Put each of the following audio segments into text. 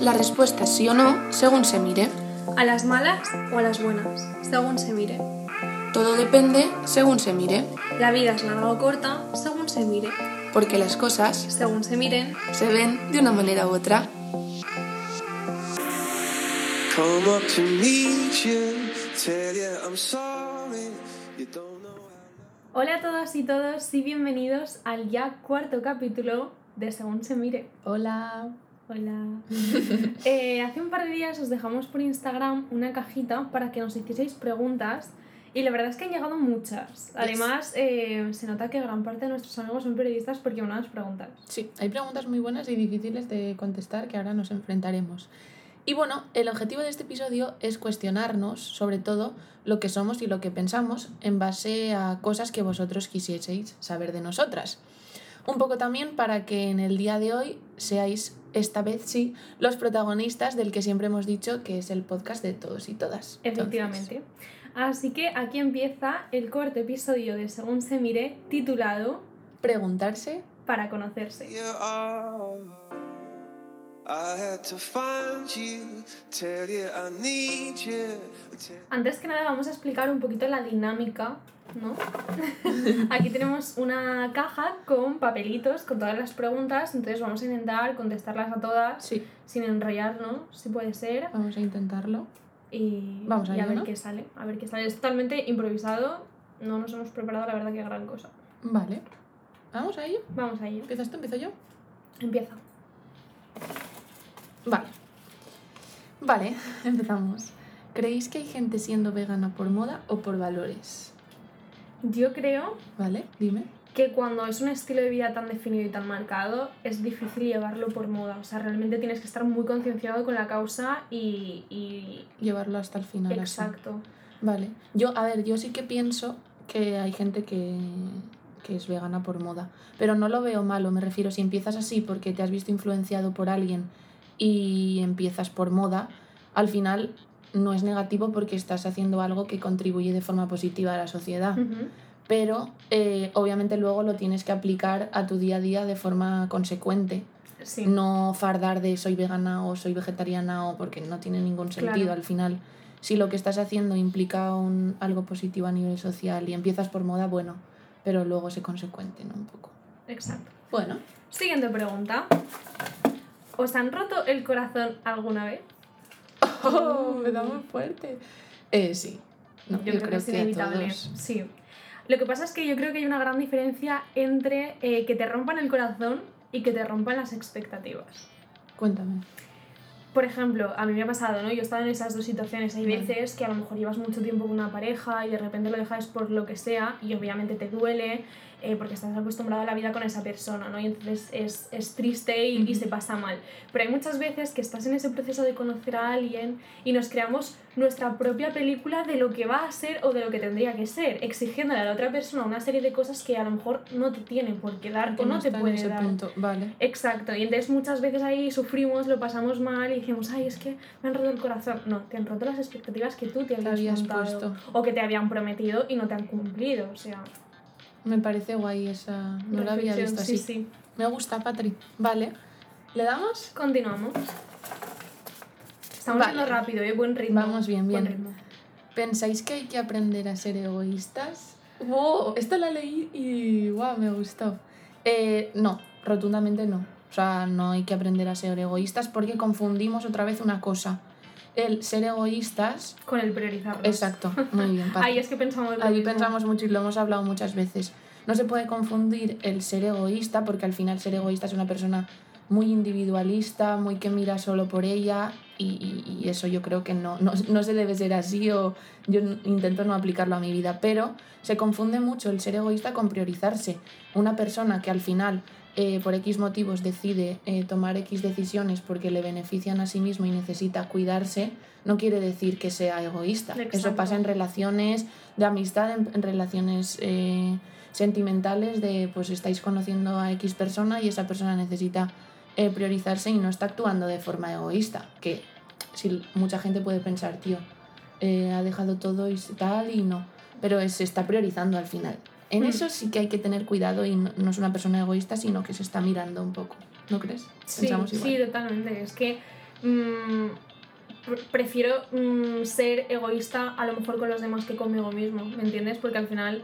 La respuesta es sí o no, según se mire. ¿A las malas o a las buenas? Según se mire. Todo depende según se mire, La vida es larga o corta, según se mire. porque las cosas Según se miren, se ven de una manera u otra. Hola a todas y todos y bienvenidos al ya cuarto capítulo de Según se mire. Hola. Hola. Eh, hace un par de días os dejamos por Instagram una cajita para que nos hicieseis preguntas y la verdad es que han llegado muchas. Además, eh, se nota que gran parte de nuestros amigos son periodistas porque mandan preguntas. Sí, hay preguntas muy buenas y difíciles de contestar que ahora nos enfrentaremos. Y bueno, el objetivo de este episodio es cuestionarnos sobre todo lo que somos y lo que pensamos en base a cosas que vosotros quisieseis saber de nosotras. Un poco también para que en el día de hoy seáis, esta vez sí, los protagonistas del que siempre hemos dicho que es el podcast de todos y todas. Entonces, Efectivamente. Así que aquí empieza el cuarto episodio de Según se mire titulado preguntarse Para conocerse. Antes que nada vamos a explicar un poquito la dinámica, ¿no? Aquí tenemos una caja con papelitos, con todas las preguntas, entonces vamos a intentar contestarlas a todas sí, sin enrollarnos, si puede ser, vamos a intentarlo. y, Vamos a y a ello, ver ¿no? qué sale. A ver qué sale. Es totalmente improvisado, no nos hemos preparado la verdad que gran cosa. Vale. Vamos a ello. Vamos a ello. ¿Empiezas tú? ¿Empiezo yo? Empieza. Vale. Vale, empezamos. ¿Creéis que hay gente siendo vegana por moda o por valores? Yo creo Vale, dime. que cuando es un estilo de vida tan definido y tan marcado, es difícil llevarlo por moda. O sea, realmente tienes que estar muy concienciado con la causa y... y... Llevarlo hasta el final. así. Exacto. Vale. Yo, a ver, yo sí que pienso que hay gente que, que es vegana por moda. Pero no lo veo malo, me refiero, si empiezas así porque te has visto influenciado por alguien y empiezas por moda, al final no es negativo porque estás haciendo algo que contribuye de forma positiva a la sociedad. Pero eh, obviamente luego lo tienes que aplicar a tu día a día de forma consecuente. Sí. No fardar de soy vegana o soy vegetariana o porque no tiene ningún sentido Claro. al final. Si lo que estás haciendo implica un, algo positivo a nivel social y empiezas por moda, bueno, pero luego sé consecuente, ¿no? Un poco. Exacto. Bueno, Siguiente pregunta. ¿Os han roto el corazón alguna vez? Oh, me da muy fuerte. Eh, sí. No, yo, creo, que es inevitable. todos. Sí. Lo que pasa es que yo creo que hay una gran diferencia entre eh, que te rompan el corazón y que te rompan las expectativas. Cuéntame. Por ejemplo, a mí me ha pasado, ¿no? Yo he estado en esas dos situaciones. Hay Vale. veces que a lo mejor llevas mucho tiempo con una pareja y de repente lo dejas por lo que sea y obviamente te duele eh, porque estás acostumbrado a la vida con esa persona, ¿no? Y entonces es, es triste y, y se pasa mal. Pero hay muchas veces que estás en ese proceso de conocer a alguien y nos creamos nuestra propia película de lo que va a ser o de lo que tendría que ser, exigiéndole a la otra persona una serie de cosas que a lo mejor no te tienen por qué dar o no te puede ese dar. punto. Vale. Exacto, y entonces muchas veces ahí sufrimos, lo pasamos mal y decimos, ay, es que me han roto el corazón. No, te han roto las expectativas que tú te habías, habías montado puesto. o que te habían prometido y no te han cumplido. O sea, Me parece guay esa. No la había visto sí, así. Sí, Me gusta, Patri. Vale. ¿Le damos? Continuamos. Estamos Vale. yendo rápido, ¿eh? Buen ritmo. Vamos bien, buen bien. ritmo. ¿Pensáis que hay que aprender a ser egoístas? ¡Wow! Esta la leí y ¡wow! Me gustó. Eh, no, rotundamente no. O sea, no hay que aprender a ser egoístas porque confundimos otra vez una cosa. El ser egoístas. Con el priorizarlos. Exacto, muy bien. Ahí es que pensamos Ahí pensamos mucho y lo hemos hablado muchas veces. No se puede confundir el ser egoísta, porque al final ser egoísta es una persona muy individualista, muy que mira solo por ella, y, y- eso yo creo que no, no, no se debe ser así, o yo intento no aplicarlo a mi vida, pero se confunde mucho el ser egoísta con priorizarse. Una persona que al final, eh, por X motivos, decide eh, tomar X decisiones porque le benefician a sí mismo y necesita cuidarse, no quiere decir que sea egoísta. Eso Exacto. pasa en relaciones de amistad, en, en relaciones eh, sentimentales, de pues estáis conociendo a X persona y esa persona necesita eh, priorizarse y no está actuando de forma egoísta. Que si mucha gente puede pensar, tío, eh, ha dejado todo y tal y no, pero se está priorizando al final. En Mm. eso sí que hay que tener cuidado y no, no es una persona egoísta, sino que se está mirando un poco. ¿no crees? Sí, Pensamos igual. sí, totalmente. Es que mm, pr- prefiero mm, ser egoísta a lo mejor con los demás que conmigo mismo, ¿me entiendes? Porque al final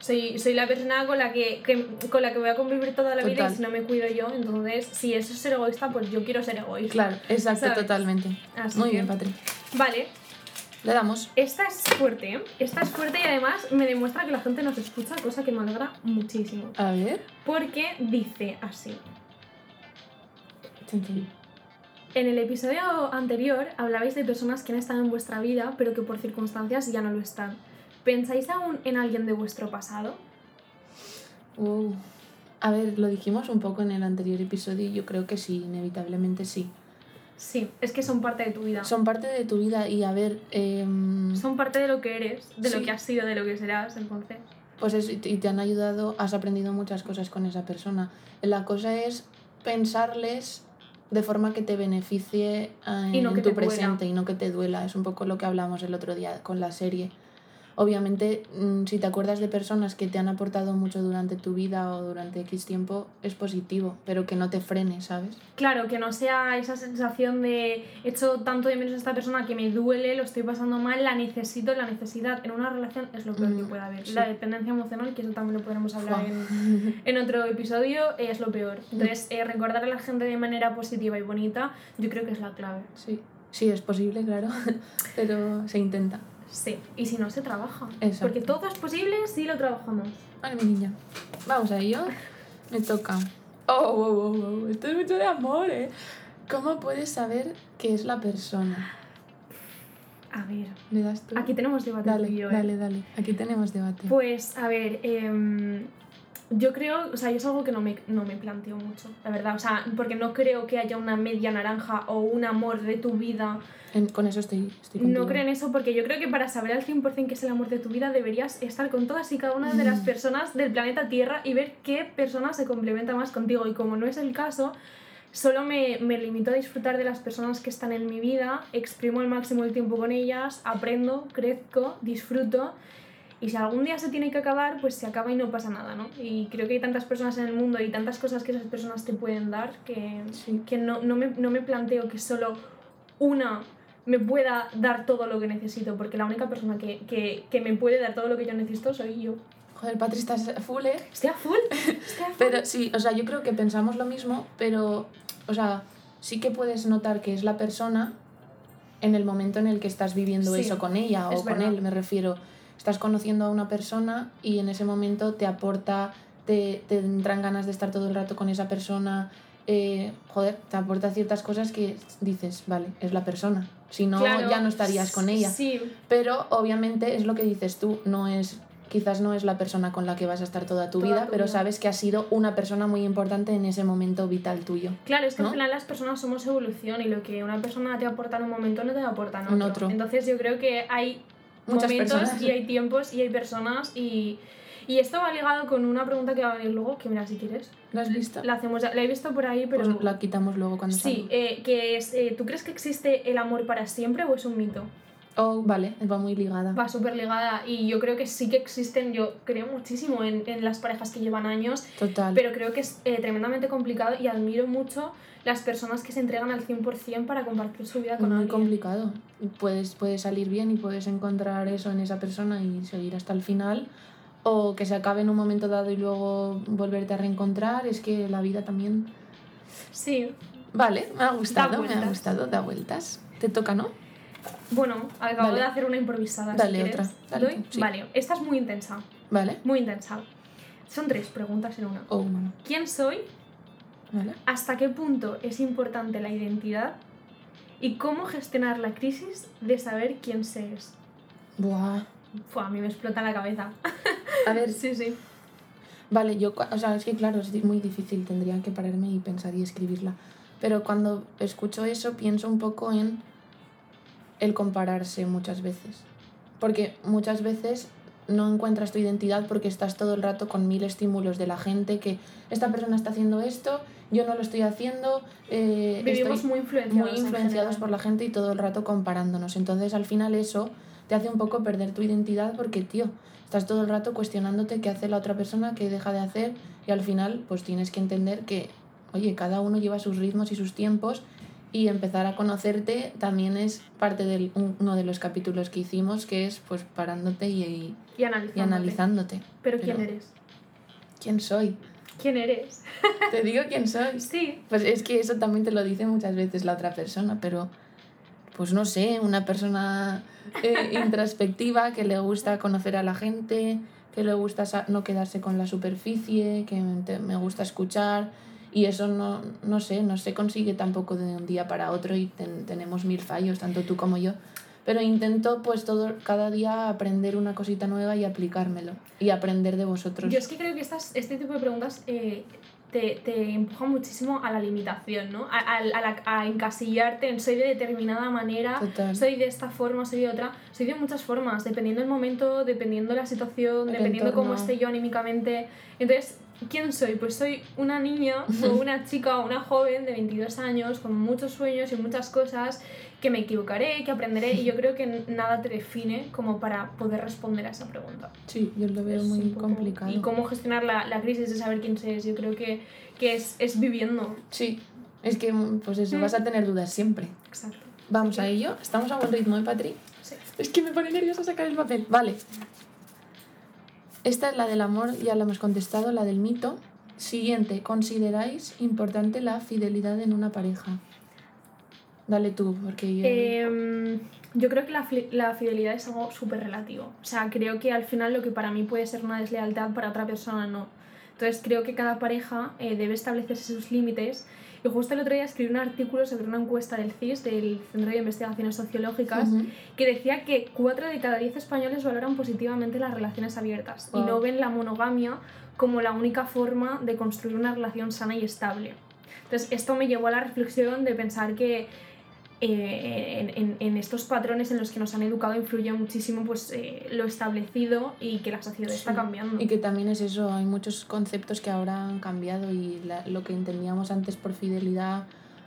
soy, soy la persona con la que, que- con la que voy a convivir toda la vida y si no me cuido yo, entonces si eso es ser egoísta, pues yo quiero ser egoísta. Claro, exacto, ¿Sabes? totalmente. Así Muy bien, Patri. Vale, Le damos. esta es fuerte, ¿eh? Esta es fuerte y además me demuestra que la gente nos escucha, cosa que me alegra muchísimo. A ver. Porque dice así. En el episodio anterior hablabais de personas que han estado en vuestra vida, pero que por circunstancias ya no lo están. ¿Pensáis aún en alguien de vuestro pasado? Uh. A ver, lo dijimos un poco en el anterior episodio y yo creo que sí, inevitablemente sí. Sí, es que son parte de tu vida. Son parte de tu vida y a ver, em, Son parte de lo que eres, de lo que has sido, de lo que serás, entonces. pues eso, y te han ayudado, has aprendido muchas cosas con esa persona. La cosa es pensarles de forma que te beneficie eh, no en tu duela. presente y no que te duela. Es un poco lo que hablamos el otro día con la serie. Obviamente, mm, si te acuerdas de personas que te han aportado mucho durante tu vida o durante X tiempo, es positivo, pero que no te frene, ¿sabes? Claro, que no sea esa sensación de he hecho tanto de menos a esta persona que me duele, lo estoy pasando mal, la necesito, la necesidad en una relación es lo peor que Mm, puede haber. sí. La dependencia emocional, que eso también lo podremos hablar en, en otro episodio, es lo peor. Entonces, eh, recordar a la gente de manera positiva y bonita, yo creo que es la clave. Sí, sí, es posible, claro, pero se intenta. Sí, y si no, se trabaja. Porque todo es posible si lo trabajamos. Vale, mi niña. Vamos a ello. Me toca. Oh, oh, oh, oh, Esto es mucho de amor, ¿eh? ¿Cómo puedes saber qué es la persona? A ver, ¿Le das tú? aquí tenemos debate Dale, ¿eh? dale, dale. Aquí tenemos debate. Pues, a ver, em, yo creo, o sea, es algo que no me, no me planteo mucho, la verdad. O sea, porque no creo que haya una media naranja o un amor de tu vida. En- con eso estoy, estoy. No creo en eso porque yo creo que para saber al 100% qué es el amor de tu vida deberías estar con todas y cada una de las Mm. personas del planeta Tierra y ver qué persona se complementa más contigo. Y como no es el caso, solo me, me limito a disfrutar de las personas que están en mi vida, exprimo al máximo el tiempo con ellas, aprendo, crezco, disfruto. Y si algún día se tiene que acabar, pues se acaba y no pasa nada, ¿no? Y creo que hay tantas personas en el mundo y tantas cosas que esas personas te pueden dar que, Sí. que no, no, me, no me planteo que solo una me pueda dar todo lo que necesito, porque la única persona que, que, que me puede dar todo lo que yo necesito soy yo. Joder, Patri, estás full, ¿eh? Estoy a full, estoy a full. Pero sí, o sea, yo creo que pensamos lo mismo, pero, o sea, sí que puedes notar que es la persona en el momento en el que estás viviendo Sí, eso con ella o es con verdad. él, me refiero. Estás conociendo a una persona y en ese momento te aporta, te, te entran ganas de estar todo el rato con esa persona. eh, joder, te aporta ciertas cosas que dices, vale, es la persona. Si no, Claro, ya no estarías con ella. Sí, Pero obviamente es lo que dices tú, no es quizás no es la persona con la que vas a estar toda tu Toda vida, tu pero vida. sabes que ha sido una persona muy importante en ese momento vital tuyo. Claro, es que ¿no? al final las personas somos evolución y lo que una persona te aporta en un momento no te aporta en otro. En otro. Entonces yo creo que hay Muchas momentos personas. y hay tiempos y hay personas y, y esto va ligado con una pregunta que va a venir luego, que mira si quieres. ¿Lo has visto? La hacemos la he visto por ahí, pero... Pues la quitamos luego cuando Sí, eh, que es, eh, ¿tú crees que existe el amor para siempre o es un mito? Oh, vale, va muy ligada. Va súper ligada y yo creo que sí que existen, yo creo muchísimo en, en las parejas que llevan años, Total. pero creo que es eh, tremendamente complicado y admiro mucho las personas que se entregan al 100% para compartir su vida con muy alguien. complicado. Puedes, puedes salir bien y puedes encontrar eso en esa persona y seguir hasta el final. O que se acabe en un momento dado y luego volverte a reencontrar. Es que la vida también. Sí, Vale, me ha gustado, me ha gustado, da vueltas. Te toca, ¿no? bueno, acabo Dale. de hacer una improvisada. si Dale, quieres. otra. Dale ¿Doy? sí. Vale, esta es muy intensa, Vale. muy intensa. Son tres preguntas en una. Oh. ¿Quién soy? Vale. ¿Hasta qué punto es importante la identidad? ¿Y cómo gestionar la crisis de saber quién se es? Buah. Fua, a mí me explota la cabeza. A ver, Sí, sí. Vale, yo, o sea, es que claro, es muy difícil, tendría que pararme y pensar y escribirla. Pero cuando escucho eso, pienso un poco en el compararse muchas veces. Porque muchas veces no encuentras tu identidad porque estás todo el rato con mil estímulos de la gente que esta persona está haciendo esto, yo no lo estoy haciendo, eh, Vivimos muy influenciados. muy en influenciados por la gente y todo el rato comparándonos. Entonces al final eso te hace un poco perder tu identidad porque, tío, estás todo el rato cuestionándote qué hace la otra persona, qué deja de hacer y al final pues tienes que entender que oye, cada uno lleva sus ritmos y sus tiempos y empezar a conocerte también es parte de uno de los capítulos que hicimos, que es pues parándote y, y, analizándote. y analizándote. ¿Pero quién eres? ¿Quién soy? ¿Quién eres? Te digo quién soy. Sí. Pues es que eso también te lo dice muchas veces la otra persona, pero pues no sé, una persona eh, introspectiva que le gusta conocer a la gente, que le gusta no quedarse con la superficie, que me gusta escuchar y eso no, no sé, no se consigue tampoco de un día para otro y tenemos mil fallos, tanto tú como yo. Pero intento pues todo, cada día aprender una cosita nueva y aplicármelo y aprender de vosotros. Yo es que creo que estas, este tipo de preguntas eh, te, te empuja muchísimo a la limitación, ¿no? A, a, a, encasillarte en soy de determinada manera, soy de esta forma, soy de otra. Soy de muchas formas, dependiendo del momento, dependiendo de la situación, dependiendo cómo esté yo anímicamente. Entonces, ¿quién soy? Pues soy una niña o una chica o una joven de 22 años con muchos sueños y muchas cosas que me equivocaré, que aprenderé y yo creo que nada te define como para poder responder a esa pregunta. Sí, yo lo veo muy complicado. Y cómo gestionar la, la, crisis de saber quién eres, yo creo que, que es, es, viviendo. Sí, es que pues eso, mm. vas a tener dudas siempre. Exacto. Vamos a ello, estamos a buen ritmo, ¿eh, Patri? Sí. Es que me pone nerviosa sacar el papel. Vale. Esta es la del amor, ya la hemos contestado, la del mito. Siguiente, ¿consideráis importante la fidelidad en una pareja? Dale tú, porque yo... Em, yo creo que la, la fidelidad es algo súper relativo. O sea, creo que al final lo que para mí puede ser una deslealtad, para otra persona no. Entonces creo que cada pareja eh, debe establecerse sus límites. Y justo el otro día escribí un artículo sobre una encuesta del CIS, del Centro de Investigaciones Sociológicas, que decía que 4 de cada 10 españoles valoran positivamente las relaciones abiertas y no ven la monogamia como la única forma de construir una relación sana y estable. Entonces esto me llevó a la reflexión de pensar que eh, en, en, estos patrones en los que nos han educado influye muchísimo pues, eh, lo establecido y que la sociedad está cambiando. Y que también es eso, hay muchos conceptos que ahora han cambiado y lo que entendíamos antes por fidelidad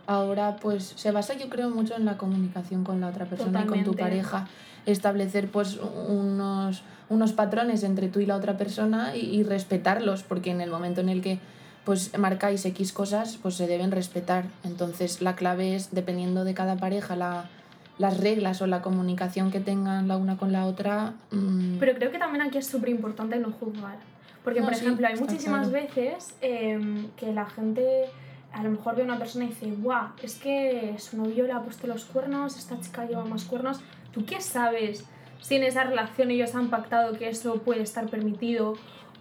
ahora pues se basa yo creo mucho en la comunicación con la otra persona y con tu pareja establecer pues unos, unos patrones entre tú y la otra persona y, y respetarlos porque en el momento en el que pues marcáis X cosas, pues se deben respetar. Entonces la clave es, dependiendo de cada pareja, la, las reglas o la comunicación que tengan la una con la otra. Mm, Pero creo que también aquí es súper importante no juzgar. Porque, por ejemplo, hay muchísimas veces em, que la gente a lo mejor ve a una persona y dice, guau, es que su novio le ha puesto los cuernos, esta chica lleva más cuernos. ¿Tú qué sabes si en esa relación ellos han pactado que eso puede estar permitido?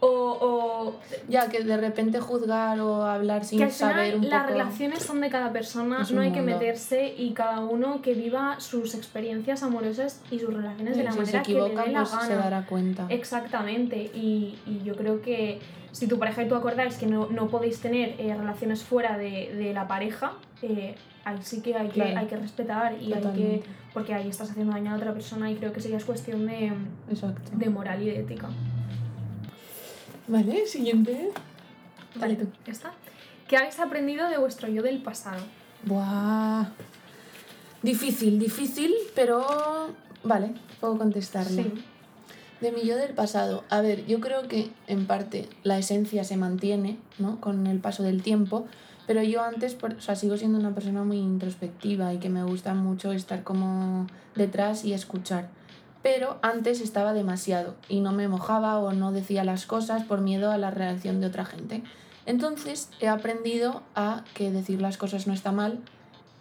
O, o, ya que de repente juzgar o hablar sin que saber un las relaciones son de cada persona no hay que meterse y cada uno que viva sus experiencias amorosas y sus relaciones de la manera que le dé la pues se dará cuenta. Exactamente y, y, yo creo que si tu pareja y tú acordáis que no, no podéis tener eh, relaciones fuera de, de la pareja eh, ahí sí que hay que, hay que respetar y hay que porque ahí estás haciendo daño a otra persona y creo que sería es cuestión de, de moral y de ética Vale, siguiente. Vale, tú. ¿Está? ¿Qué habéis aprendido de vuestro yo del pasado? Buah. Difícil, difícil, pero vale, puedo contestarlo. Sí. De mi yo del pasado. A ver, yo creo que en parte la esencia se mantiene, ¿no? Con el paso del tiempo, pero yo antes, o sea, sigo siendo una persona muy introspectiva y que me gusta mucho estar como detrás y escuchar pero antes estaba demasiado y no me mojaba o no decía las cosas por miedo a la reacción de otra gente. Entonces he aprendido a que decir las cosas no está mal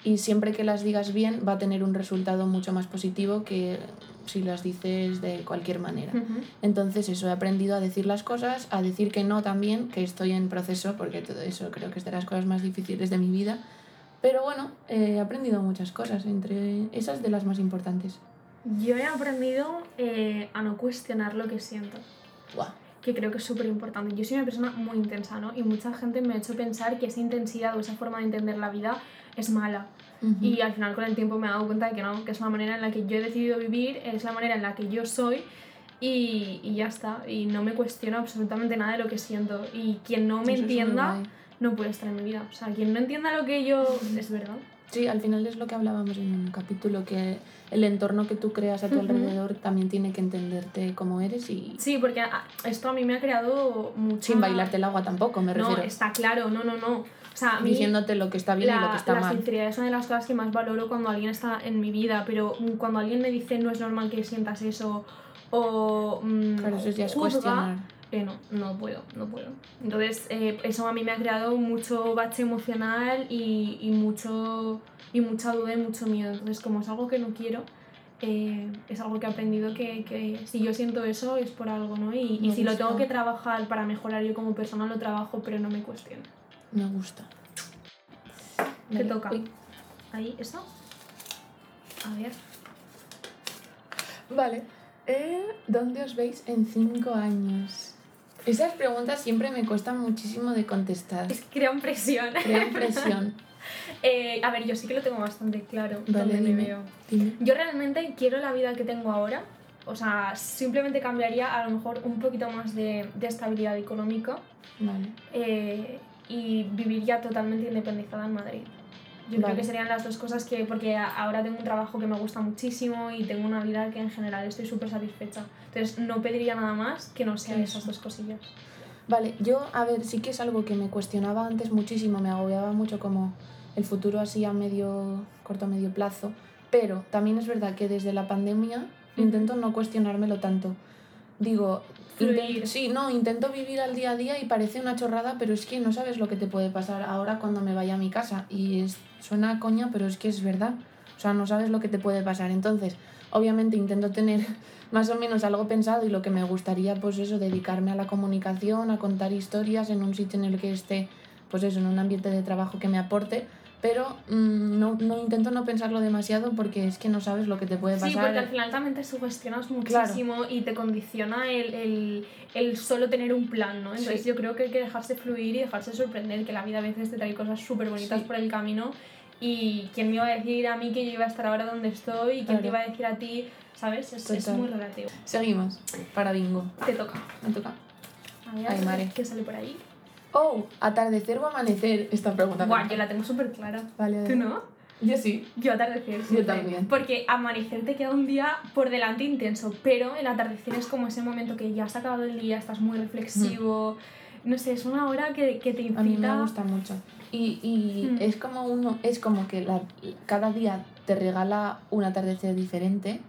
y siempre que las digas bien va a tener un resultado mucho más positivo que si las dices de cualquier manera. Entonces eso, he aprendido a decir las cosas, a decir que no también, que estoy en proceso porque todo eso creo que es de las cosas más difíciles de mi vida. Pero bueno, he aprendido muchas cosas, entre esas de las más importantes. Yo he aprendido eh, a no cuestionar lo que siento. Que creo que es súper importante. Yo soy una persona muy intensa, ¿no? Y mucha gente me ha hecho pensar que esa intensidad o esa forma de entender la vida es mala. Y al final con el tiempo me he dado cuenta de que no, que es la manera en la que yo he decidido vivir, es la manera en la que yo soy y, y ya está. Y no me cuestiono absolutamente nada de lo que siento. Y quien no me entienda no puede estar en mi vida. O sea, quien no entienda lo que yo... es verdad. Sí, al final es lo que hablábamos en un capítulo, que el entorno que tú creas a tu alrededor también tiene que entenderte como eres y... Sí, porque esto a mí me ha creado mucho... Sin bailarte el agua tampoco, me refiero. No, está claro, no, no, no. O sea, diciéndote lo que está bien y lo la, que está la mal. sinceridad es una de las cosas que más valoro cuando alguien está en mi vida, pero cuando alguien me dice no es normal que sientas eso o mm, Claro, eso ya es juzga, cuestionar. Eh, no, no puedo, no puedo. Entonces, eh, eso a mí me ha creado mucho bache emocional y, y, mucho, y mucha duda y mucho miedo. Entonces, como es algo que no quiero, eh, es algo que he aprendido que, que si yo siento eso es por algo, ¿no? Y, y si lo tengo que trabajar para mejorar yo como persona, lo trabajo, pero no me cuestiono. Me gusta. Te Vale. toca. Uy. Ahí, ¿eso? A ver. Vale. Eh, ¿Dónde os veis en cinco años? Esas preguntas siempre me cuestan muchísimo de contestar. Es que crean presión. Creo presión. Eh, a ver, yo sí que lo tengo bastante claro. Vale, dónde me dime. veo. Dime. Yo realmente quiero la vida que tengo ahora. O sea, simplemente cambiaría a lo mejor un poquito más de, de estabilidad económica Vale. eh, y viviría totalmente independizada en Madrid. Yo creo Vale. que serían las dos cosas que, porque ahora tengo un trabajo que me gusta muchísimo y tengo una vida que en general estoy súper satisfecha. Entonces no pediría nada más que no sean esas dos cosillas. Vale, yo, a ver, sí que es algo que me cuestionaba antes muchísimo, me agobiaba mucho como el futuro así a medio, corto medio plazo, pero también es verdad que desde la pandemia intento no cuestionármelo tanto. Digo, Sí, no, intento vivir al día a día y parece una chorrada, pero es que no sabes lo que te puede pasar ahora cuando me vaya a mi casa. Y es, suena coña, pero es que es verdad. O sea, no sabes lo que te puede pasar. Entonces, obviamente intento tener más o menos algo pensado y lo que me gustaría, pues eso, dedicarme a la comunicación, a contar historias en un sitio en el que esté, pues eso, en un ambiente de trabajo que me aporte. Pero mm, no, no intento no pensarlo demasiado porque es que no sabes lo que te puede pasar. Sí, porque al final también te sugestionas muchísimo y te condiciona el, el, el solo tener un plan, ¿no? Entonces Sí. yo creo que hay que dejarse fluir y dejarse sorprender, que la vida a veces te trae cosas súper bonitas Sí. por el camino y quién me iba a decir a mí que yo iba a estar ahora donde estoy y quién Claro. te iba a decir a ti, ¿sabes? Es, es muy relativo. Seguimos. Para bingo. Te toca. Me toca. A ver, Ay. ¿qué sale por ahí? Oh, atardecer o amanecer. Esta pregunta. encanta. yo la tengo súper clara. Vale, ¿Tú no? Yo sí. Yo atardecer. siempre. también. Porque amanecer te queda un día por delante intenso, pero el atardecer es como ese momento que ya has acabado el día, estás muy reflexivo. No sé, es una hora que, que te incita. A mí me gusta mucho. Y, y Mm. es como uno, es como que la, cada día te regala un atardecer diferente,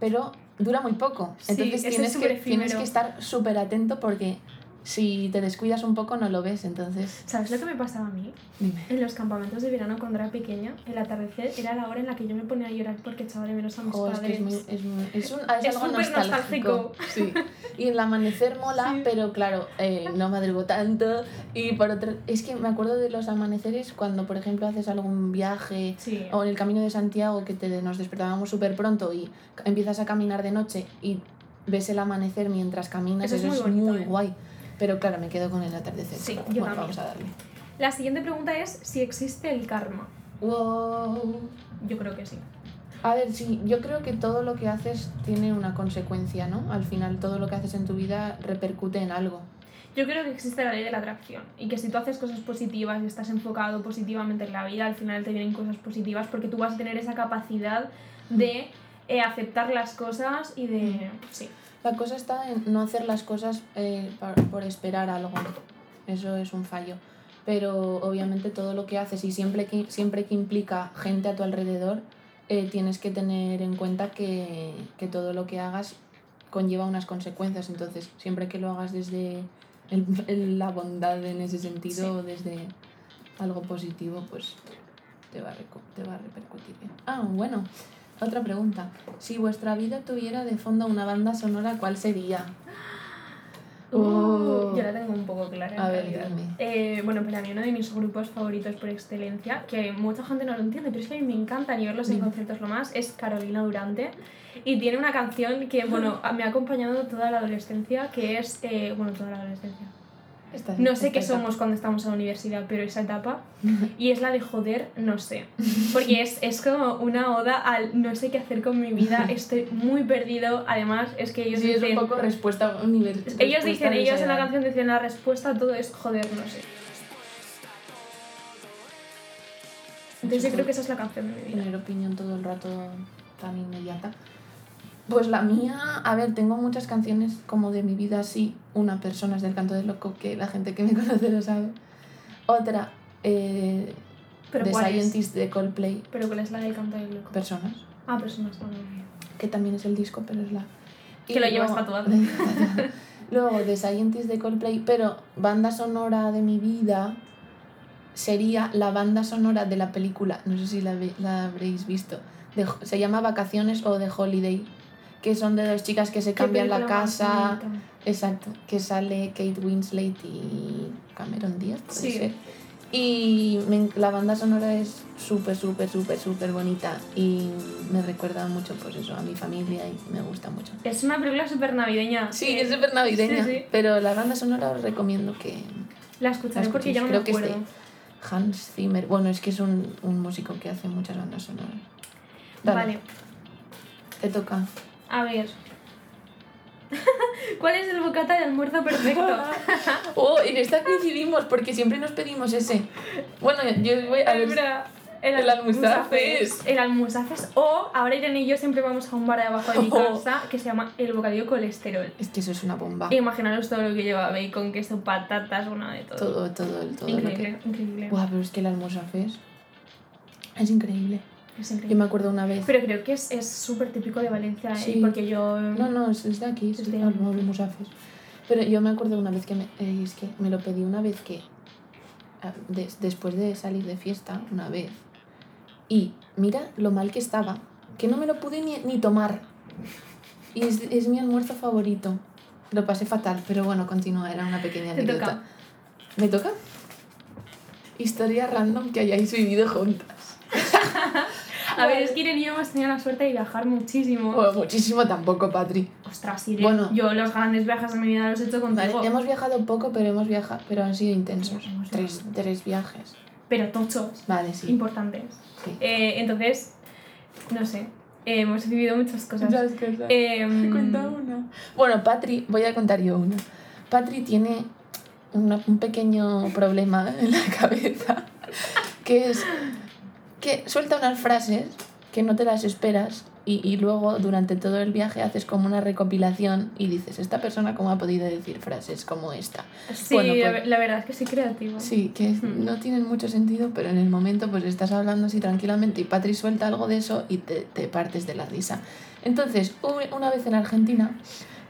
pero dura muy poco. Entonces tienes, que, tienes que estar súper atento porque si te descuidas un poco no lo ves. Entonces, ¿Sabes lo que me pasaba a mí? dime. En los campamentos de verano cuando era pequeña, el atardecer era la hora en la que yo me ponía a llorar porque echaba de menos a mis Jo, es que padres. es, muy, es, muy- es, un, es Es algo súper nostálgico. Sí. Y el amanecer mola, Sí. pero claro, eh, no madrugo tanto. Y por otro, es que me acuerdo de los amaneceres cuando, por ejemplo, haces algún viaje Sí. o en el camino de Santiago que te, nos despertábamos súper pronto y empiezas a caminar de noche y ves el amanecer mientras caminas, Eso eso, es muy muy, bonito, ¿eh? guay. Pero claro, me quedo con el atardecer. Sí, Bueno, yo también. vamos a darle. La siguiente pregunta es si existe el karma. Wow. Yo creo que sí. A ver, sí, yo creo que todo lo que haces tiene una consecuencia, ¿no? Al final, todo lo que haces en tu vida repercute en algo. Yo creo que existe la ley de la atracción y que si tú haces cosas positivas y estás enfocado positivamente en la vida, al final te vienen cosas positivas porque tú vas a tener esa capacidad de eh, aceptar las cosas y de... Sí, La cosa está en no hacer las cosas eh, por, por esperar algo. Eso es un fallo. Pero obviamente todo lo que haces y siempre que, siempre que implica gente a tu alrededor, eh, tienes que tener en cuenta que, que todo lo que hagas conlleva unas consecuencias. Entonces, siempre que lo hagas desde el- el- la bondad en ese sentido, desde algo positivo, pues te va, a te va a repercutir bien. Ah, bueno, otra pregunta. Si vuestra vida tuviera de fondo una banda sonora, ¿cuál sería? Oh. yo la tengo un poco clara. en A ver, realidad. dime. Eh, bueno, para mí uno de mis grupos favoritos por excelencia, que mucha gente no lo entiende, pero es que a mí me encanta ni verlos en conciertos lo más, es Carolina Durante. Y tiene una canción que, bueno, me ha acompañado toda la adolescencia, que es, eh, bueno, toda la adolescencia. No sé qué etapa. somos cuando estamos en la universidad, pero esa etapa. Y es la de joder, no sé. Porque es, es como una oda al no sé qué hacer con mi vida, estoy muy perdido. Además, es que ellos Sí, es dicen. un poco respuesta universal. ellos dicen, ellos en la canción dicen la respuesta a todo es joder, no sé. Entonces yo creo que esa es la canción de mi vida. Tener opinión todo el rato tan inmediata. Pues la mía, a ver, tengo muchas canciones como de mi vida así. Una persona es del canto del loco, que la gente que me conoce lo sabe. Otra, eh, ¿Pero The cuál es? Scientist de Coldplay, ¿Pero cuál es la del canto del loco? Personas, Ah, personas también. que también es el disco, pero es la... Que lo llevas tatuado. luego The Scientist de Coldplay, pero banda sonora de mi vida sería la banda sonora de la película, no sé si la, la habréis visto, de se llama Vacaciones o The Holiday, que son de dos chicas que se cambian la casa. Exacto, que sale Kate Winslet y Cameron Díaz, puede Sí. ser. Y me la banda sonora es súper, súper, súper, súper bonita y me recuerda mucho, pues eso, a mi familia y me gusta mucho. Es una película súper navideña. Sí, Eh, es súper navideña, sí, sí. pero la banda sonora os recomiendo que La escucharé La porque ya no escuchéis. me Creo que es. Hans Zimmer, bueno, es que es un, un músico que hace muchas bandas sonoras. Dale, Vale, Te toca. A ver. ¿Cuál es el bocata de almuerzo perfecto? Oh, en esta coincidimos porque siempre nos pedimos ese. Bueno, yo voy a ver. El, el almusafes. El almusafes. O ahora Irene y yo siempre vamos a un bar de abajo de mi Oh. casa que se llama El Bocadillo Colesterol. Es que eso es una bomba. Imaginaros todo lo que lleva bacon, queso, patatas, una de todo. Todo, todo, todo lo increíble, que. increíble. Buah, pero es que el almuerzo-fes es increíble. Yo me acuerdo una vez. Pero creo que es es súper típico de Valencia, ¿eh? Sí. porque yo... No, no, es, es de aquí, es Es de de- almurzafes. Pero yo me acuerdo una vez que me. eh, es que me lo pedí una vez que. ah, des- después de salir de fiesta, una vez. Y mira lo mal que estaba, que no me lo pude ni, ni tomar. Y es, es mi almuerzo favorito. Lo pasé fatal, pero bueno, continúa, era una pequeña anécdota. toca. ¿Me toca? Historia random que hayáis vivido juntas. A ver, es que Irene y yo hemos tenido la suerte de viajar muchísimo. Bueno, muchísimo tampoco, Patri. Ostras, Irene, Bueno. yo los grandes viajes de mi vida los he hecho Vale, contigo. hemos viajado poco, pero hemos viajado, pero han sido intensos. Hemos Tres, viajado. tres viajes. Pero tochos, Vale, sí. importantes. sí. Eh, entonces, no sé, eh, hemos vivido muchas cosas. Muchas cosas. Em, Cuenta una. Bueno, Patri, voy a contar yo una. Patri tiene una- un pequeño problema en la cabeza, que es que suelta unas frases que no te las esperas y, y luego durante todo el viaje haces como una recopilación y dices, esta persona cómo ha podido decir frases como esta. Sí, Bueno, la pues- la verdad es que soy creativa. Sí, que Mm. no tienen mucho sentido, pero en el momento pues estás hablando así tranquilamente y Patri suelta algo de eso y te, te partes de la risa. Entonces, una vez en Argentina,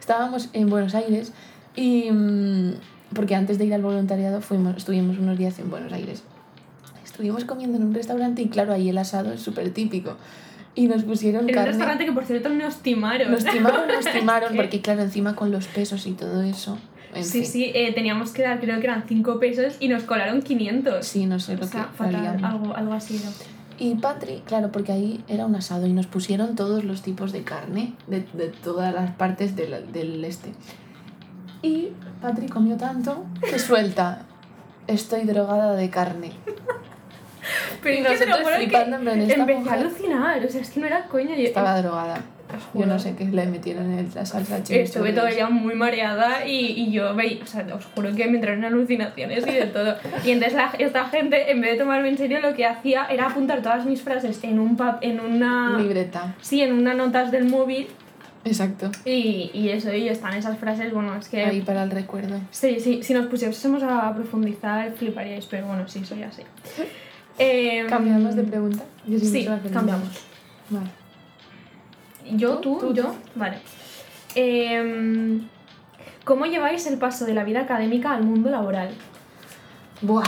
estábamos en Buenos Aires y... mm, porque antes de ir al voluntariado fuimos, estuvimos unos días en Buenos Aires. Estuvimos comiendo en un restaurante y claro, ahí el asado es súper típico. Y nos pusieron En un carne... restaurante que por cierto nos timaron. Nos timaron, nos timaron, porque claro, encima con los pesos y todo eso... En Sí, fin. sí, eh, teníamos que dar, creo que eran 5 pesos y nos colaron 500. Sí, no sé o lo sea, que fatal, algo, algo así era. Y Patri, claro, porque ahí era un asado y nos pusieron todos los tipos de carne de, de todas las partes del, del este. Y Patri comió tanto que suelta, estoy drogada de carne. Pero Y es que te lo nosotros juro que empecé a alucinar, o sea, es que no era coña. Yo, Estaba drogada. os Yo no sé qué le metieron en la salsa chimichurri. Estuve todavía muy mareada y, y yo veía, o sea, os juro que me entraron alucinaciones y de todo. Y entonces la- esta gente, en vez de tomarme en serio, lo que hacía era apuntar todas mis frases en un pap, en una... Libreta. Sí, en unas notas del móvil Exacto. y, y eso, y están esas frases, bueno, es que... Ahí para el recuerdo. Sí, sí, si nos pusiésemos a profundizar fliparíais, pero bueno, sí, soy así. Eh, ¿Cambiamos de pregunta? Yo Sí, cambiamos. Vale. Yo, ¿Tú? tú, Tú, yo, tú. vale. Em, ¿Cómo lleváis el paso de la vida académica al mundo laboral? Buah.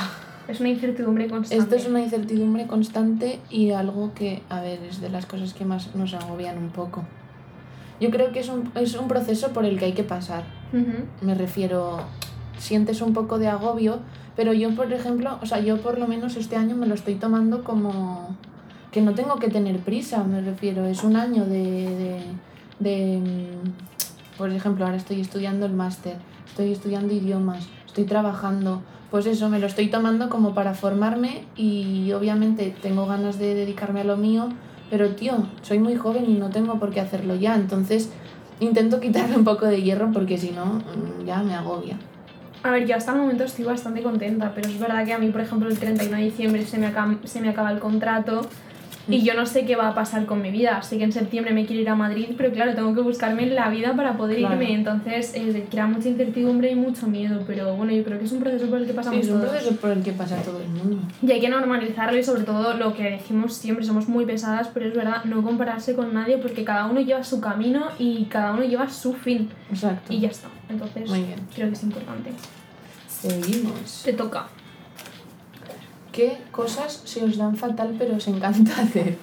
Es una incertidumbre constante. Esto es una incertidumbre constante y algo que, a ver, es de las cosas que más nos agobian un poco. Yo creo que es un, es un proceso por el que hay que pasar. Me refiero, sientes un poco de agobio, pero yo, por ejemplo, o sea, yo por lo menos este año me lo estoy tomando como que no tengo que tener prisa, me refiero, es un año de, de, de, mm, por ejemplo, ahora estoy estudiando el máster, estoy estudiando idiomas, estoy trabajando, pues eso, me lo estoy tomando como para formarme y obviamente tengo ganas de dedicarme a lo mío, pero tío, soy muy joven y no tengo por qué hacerlo ya, entonces intento quitarle un poco de hierro porque si no, mm, ya me agobia. A ver, yo hasta el momento estoy bastante contenta, pero es verdad que a mí, por ejemplo, el 31 de diciembre se me acaba, se me acaba el contrato y yo no sé qué va a pasar con mi vida. Sé que en septiembre me quiero ir a Madrid, pero claro, tengo que buscarme la vida para poder Claro. irme. Entonces, eh, crea mucha incertidumbre y mucho miedo. Pero bueno, yo creo que es un proceso por el que Sí, pasamos es un todos. proceso por el que pasa todo el mundo. Y hay que normalizarlo y sobre todo lo que decimos siempre, somos muy pesadas, pero es verdad, no compararse con nadie porque cada uno lleva su camino y cada uno lleva su fin. Exacto. Y ya está. Entonces, creo que es importante. Seguimos. Te toca. ¿Qué cosas se os dan fatal pero os encanta hacer?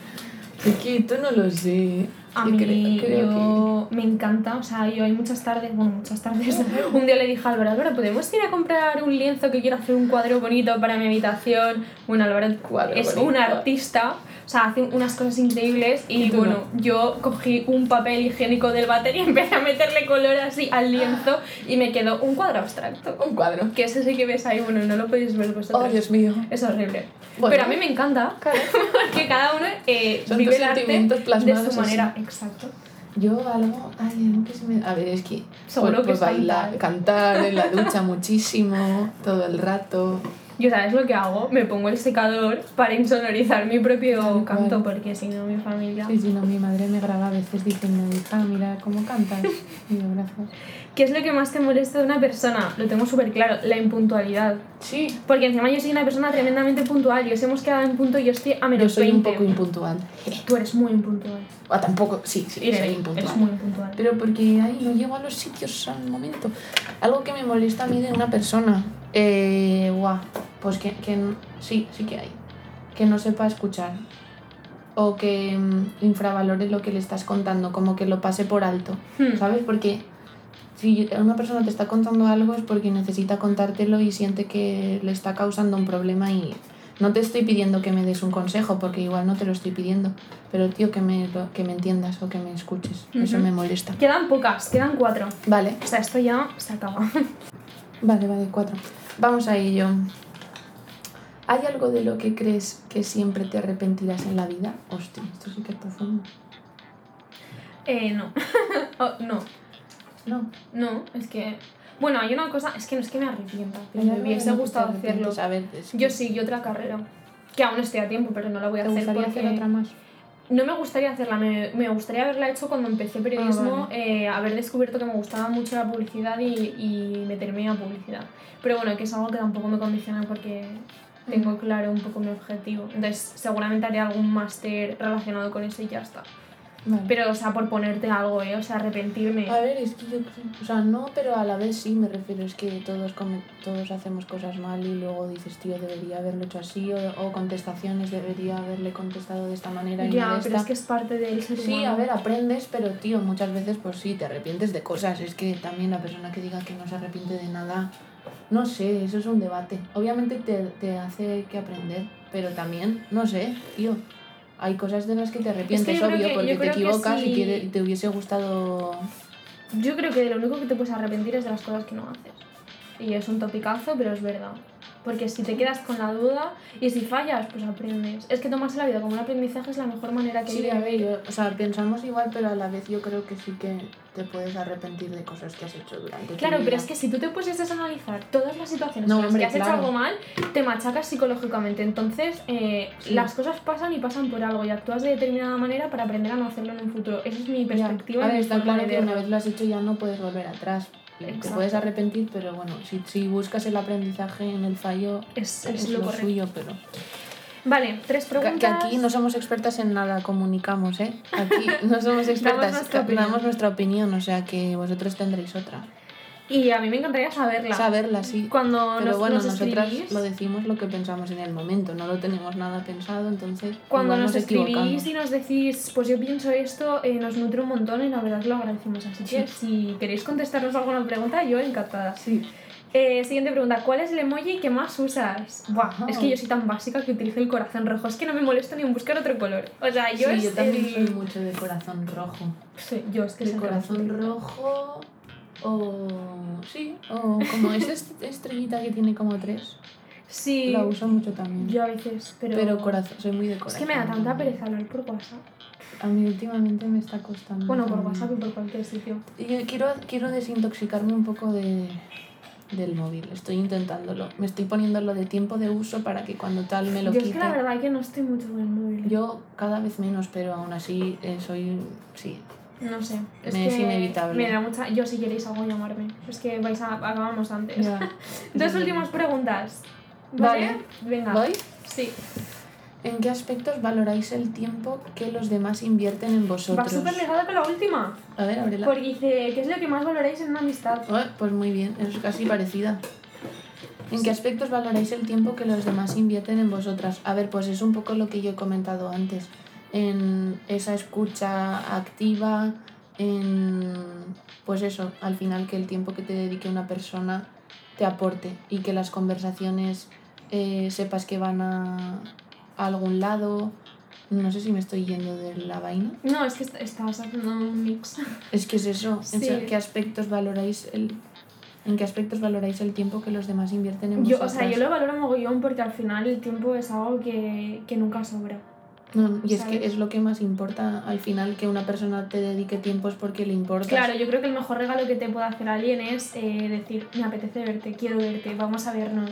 Porque esto no lo sé. A Yo mí, creo- creo yo me encanta, o sea, yo hay muchas tardes, bueno, muchas tardes, un día le dije a Álvaro, Álvaro, ¿podemos ir a comprar un lienzo que quiero hacer un cuadro bonito para mi habitación? Bueno, Álvaro Cuadro es bonito. un artista, o sea, hace unas cosas increíbles y Y bueno, yo cogí un papel higiénico del váter y empecé a meterle color así al lienzo y me quedó un cuadro abstracto. que- Un cuadro. Que es ese que ves ahí, bueno, no lo podéis ver vosotros. Oh, Dios mío. Es horrible. Bueno. Pero a mí me encanta, Claro. porque cada uno eh, Son vive el arte de su así. manera. Exacto. Yo algo, ay, algo que se me... A ver, es que... Seguro pues, que pues es bailar, cantar en la ducha muchísimo, todo el rato. Yo, ¿sabes lo que hago? Me pongo el secador para insonorizar mi propio canto, cual. porque si no, mi familia. Sí, sí, no, mi madre me graba a veces diciendo, hija, mira cómo cantas. Y yo, gracias. ¿Qué es lo que más te molesta de una persona? Lo tengo súper claro, la impuntualidad. Sí, Porque encima yo soy una persona tremendamente puntual. Y os hemos quedado en punto y yo estoy a yo menos soy un 20. poco impuntual. Tú eres muy impuntual. O tampoco, sí, sí, Irene, soy impuntual. eres muy impuntual. Pero porque ahí no llego a los sitios al momento. Algo que me molesta a mí de una persona. Eh, guau, pues que, que sí, sí que hay. Que no sepa escuchar. O que mm, infravalore lo que le estás contando, como que lo pase por alto. Hmm. ¿Sabes? Porque si una persona te está contando algo es porque necesita contártelo y siente que le está causando un problema y no te estoy pidiendo que me des un consejo porque igual no te lo estoy pidiendo, pero tío que me, que me entiendas o que me escuches, eso Ujú. me molesta. Quedan pocas, quedan cuatro. Vale, O sea, esto ya se acaba. vale, vale, cuatro. Vamos a ello. ¿Hay algo de lo que crees que siempre te arrepentirás en la vida? Hostia, esto sí que es profundo. eh, no. Oh, no. No. No, es que. Bueno, hay una cosa, es que no es que me arrepienta. ¿Hay Me hubiese gustado hacerlo. Yo sí, yo otra carrera. Que aún estoy a tiempo, pero no la voy a ¿Te hacer porque... hacer otra más? No me gustaría hacerla, me, me gustaría haberla hecho cuando empecé periodismo, Ah, vale. eh, haber descubierto que me gustaba mucho la publicidad y, y meterme a publicidad. Pero bueno, que es algo que tampoco me condiciona porque tengo claro un poco mi objetivo. Entonces, seguramente haré algún máster relacionado con eso y ya está. Vale. Pero, o sea, por ponerte algo, ¿eh? O sea, arrepentirme. A ver, es que yo o sea, no, pero a la vez sí me refiero, es que todos come- todos hacemos cosas mal y luego dices, tío, debería haberlo hecho así, o, o contestaciones, debería haberle contestado de esta manera y no ya, de pero esta. es que es parte del ser Sí, humano. a ver, aprendes, pero tío, muchas veces pues sí, te arrepientes de cosas. Es que también la persona que diga que no se arrepiente de nada, no sé, eso es un debate. Obviamente te, te hace que aprender, pero también, no sé, tío. Hay cosas de las que te arrepientes, obvio, que- porque te que equivocas y quiere- te hubiese gustado Yo creo que de lo único que te puedes arrepentir es de las cosas que no haces. Y es un topicazo, pero es verdad. Porque si te quedas con la duda y si fallas, pues aprendes. Es que tomarse la vida como un aprendizaje es la mejor manera que hay Sí, a ver, yo- o sea, pensamos igual, pero a la vez yo creo que sí que te puedes arrepentir de cosas que has hecho durante tu Claro, pero vida. es que si tú te pusieses a analizar todas las situaciones No, en las que has hecho claro. algo mal, te machacas psicológicamente. Entonces, eh, Sí. las cosas pasan y pasan por algo y actúas de determinada manera para aprender a no hacerlo en un futuro. Esa es mi Ya. perspectiva. A y ver, está claro que una vez lo has hecho ya no puedes volver atrás. Y Te Exacto. puedes arrepentir, pero bueno, si, si buscas el aprendizaje en el fallo, Es, es, es lo suyo, pero... Vale, tres preguntas. que aquí no somos expertas en nada, comunicamos, ¿eh? Aquí no somos expertas, nuestra damos opinión. nuestra opinión, o sea que vosotros tendréis otra. Y a mí me encantaría saberla. Saberla, sí. Cuando Pero nos, bueno, nos nosotras escribís, lo decimos lo que pensamos en el momento, no lo tenemos nada pensado, entonces cuando nos escribís y nos decís, pues yo pienso esto, eh, nos nutre un montón y la verdad lo agradecemos. Así que si queréis contestarnos alguna pregunta, yo encantada. Sí. Eh, siguiente pregunta, ¿cuál es el emoji que más usas? Buah, Ajá. es que yo soy tan básica que utilizo el corazón rojo. Es que no me molesto ni en buscar otro color. O sea, yo sí, es yo también el- soy mucho de corazón rojo. Sí, yo es que el corazón rojo o... Sí, o como esa est- estrellita que tiene como tres. Sí, La uso mucho también. yo a veces, pero... Pero corazón, soy muy de Es corazón. que me da tanta pereza hablar por WhatsApp. A mí últimamente me está costando. Bueno, por. WhatsApp y por cualquier sitio. Y yo quiero, quiero desintoxicarme un poco de, del móvil. Estoy intentándolo. Me estoy poniéndolo de tiempo de uso para que cuando tal me lo Yo quite. es que la verdad que no estoy mucho con el móvil. Yo cada vez menos, pero aún así eh, soy. Sí. No sé. Es que es inevitable. Me da mucha. Yo, si queréis algo, llamarme. Es que vais a. Acabamos antes. Dos últimas preguntas. ¿Vale? Vale. Venga. ¿Voy? Sí. ¿En qué aspectos valoráis el tiempo que los demás invierten en Va vosotros? súper ligada con la última. A ver, ábrela. Porque dice, ¿qué es lo que más valoráis en una amistad? Ah, pues muy bien, es casi parecida. ¿En qué aspectos valoráis el tiempo que los demás invierten en vosotras? A ver, pues es un poco lo que yo he comentado antes. En esa escucha activa, en. Pues eso, al final que el tiempo que te dedique una persona te aporte y que las conversaciones eh, sepas que van a, a algún lado. No sé si me estoy yendo de la vaina. No, es que est- estabas haciendo un mix. Es que es eso. ¿En Sí. qué aspectos valoráis el en qué aspectos valoráis el tiempo que los demás invierten en Yo, o sea, yo lo valoro mogollón porque al final el tiempo es algo que, que nunca sobra. No, y es que es lo que más importa al final que una persona te dedique tiempo es porque le importa. Claro, yo creo que el mejor regalo que te puede hacer alguien es eh, decir, me apetece verte, quiero verte, vamos a vernos.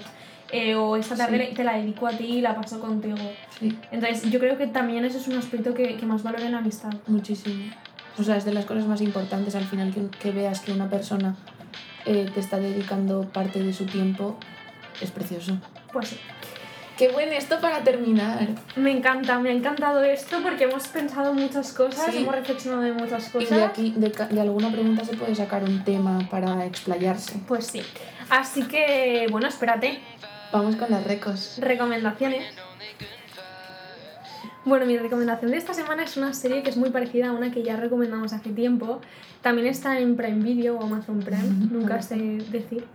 Eh, o esta tarde Sí. te la dedico a ti y la paso contigo. Sí, Entonces, yo creo que también ese es un aspecto que, que más valoro en la amistad. muchísimo. O sea, es de las cosas más importantes al final que, que veas que una persona eh, te está dedicando parte de su tiempo. Es precioso. Pues sí. Qué buen esto para terminar. Me encanta, me ha encantado esto porque hemos pensado muchas cosas, Sí. hemos reflexionado de muchas Y cosas. de aquí, de, de alguna pregunta se puede sacar un tema para explayarse. Pues sí. Así que, bueno, espérate. Vamos con las recos. Recomendaciones. Bueno, mi recomendación de esta semana es una serie que es muy parecida a una que ya recomendamos hace tiempo. También está en Prime Video o Amazon Prime, nunca sé decir.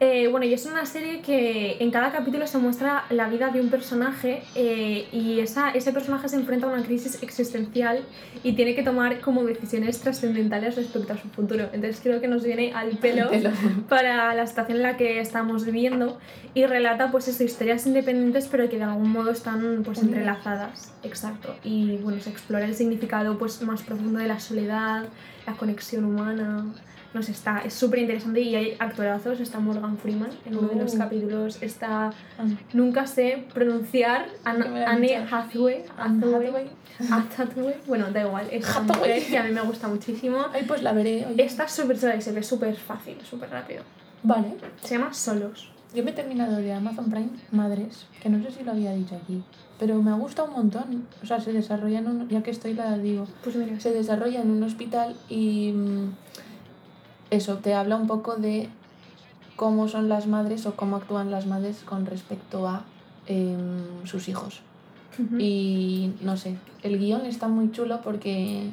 Eh, bueno, y es una serie que en cada capítulo se muestra la vida de un personaje eh, y esa, ese personaje se enfrenta a una crisis existencial y tiene que tomar como decisiones trascendentales respecto a su futuro. Entonces creo que nos viene al pelo, Al pelo. para la situación en la que estamos viviendo y relata pues eso, historias independientes pero que de algún modo están pues entrelazadas. Exacto. Y bueno, se explora el significado pues más profundo de la soledad, la conexión humana. No sé, está, es súper interesante y hay actorazos, está Morgan Freeman en uno de los Uh. capítulos, está, Ah, nunca sé pronunciar, han Anne. Hathaway, Hathaway, Hathaway. Bueno, da igual, es una Hathaway. mujer que a mí me gusta muchísimo. Ay, pues la veré. oye. Está súper chula y se ve súper fácil, súper rápido. Vale. Se llama Solos. Yo me he terminado de Amazon Prime Madres, que no sé si lo había dicho aquí, pero me gusta un montón. O sea, se desarrolla en un... Ya que estoy la digo. Pues mira, Se desarrolla en un hospital y... Eso, te habla un poco de cómo son las madres o cómo actúan las madres con respecto a em, sus hijos. Y no sé, el guion está muy chulo porque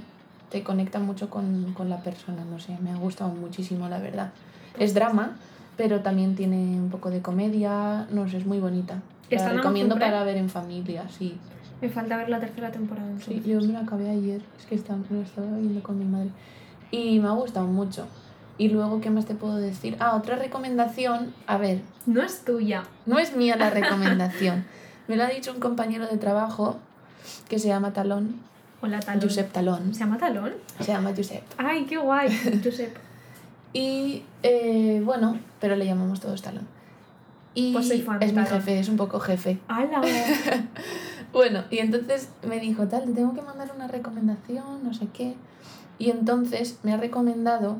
te conecta mucho con, con la persona, no sé, me ha gustado muchísimo, la verdad. Es drama, pero también tiene un poco de comedia, no sé, es muy bonita. ¿Está La en recomiendo para ver en familia, sí. Me falta ver la tercera temporada. Sí, yo me la acabé ayer, es que está, me la estaba viendo con mi madre. Y me ha gustado mucho. Y luego, ¿qué más te puedo decir? Ah, otra recomendación, a ver, No es tuya. no es mía la recomendación. Me lo ha dicho un compañero de trabajo que se llama Talón, Hola, Talón. Josep Talón. ¿Se llama Talón? Se llama Josep. Ay, qué guay, Josep. Y eh, bueno, pero le llamamos todos Talón. Y Pues soy fan de es mi Talón. jefe, es un poco jefe. ¡Hala! Bueno, y entonces me dijo, tal, te tengo que mandar una recomendación, no sé qué. Y entonces me ha recomendado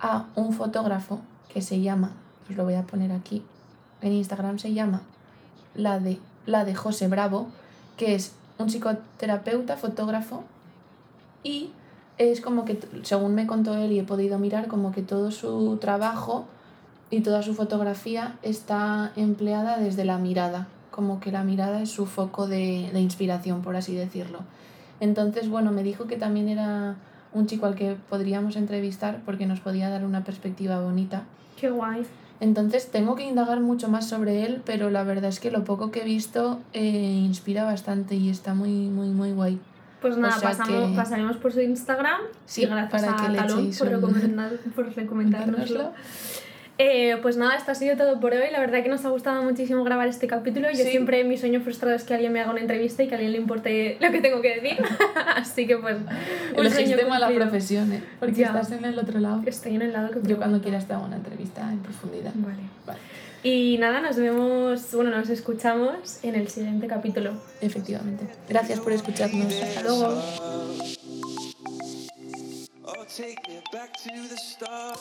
a un fotógrafo que se llama, os lo voy a poner aquí, en Instagram se llama la de, la de José Bravo, que es un psicoterapeuta, fotógrafo, y es como que, según me contó él y he podido mirar, como que todo su trabajo y toda su fotografía está empleada desde la mirada, como que la mirada es su foco de, de inspiración, por así decirlo. Entonces, bueno, me dijo que también era un chico al que podríamos entrevistar porque nos podía dar una perspectiva bonita. ¡Qué guay! Entonces tengo que indagar mucho más sobre él, pero la verdad es que lo poco que he visto eh, inspira bastante y está muy, muy, muy guay. Pues nada, sea pasamos, que- pasaremos por su Instagram. Sí, y gracias para a que le Talón por, recomendar, por recomendárnoslo. Eh, pues nada, esto ha sido todo por hoy. La verdad que nos ha gustado muchísimo grabar este capítulo. Yo Sí. siempre mi sueño frustrado es que alguien me haga una entrevista y que a alguien le importe lo que tengo que decir. Así que pues un Elegiste mala cumplido. profesión, ¿eh? Porque Ya. estás en el otro lado. Estoy en el lado que Yo cuando quieras te hago una entrevista en profundidad. Vale. Vale. Y nada, nos vemos, bueno, nos escuchamos en el siguiente capítulo. Efectivamente. Gracias por escucharnos. Hasta luego. Take me back to the start.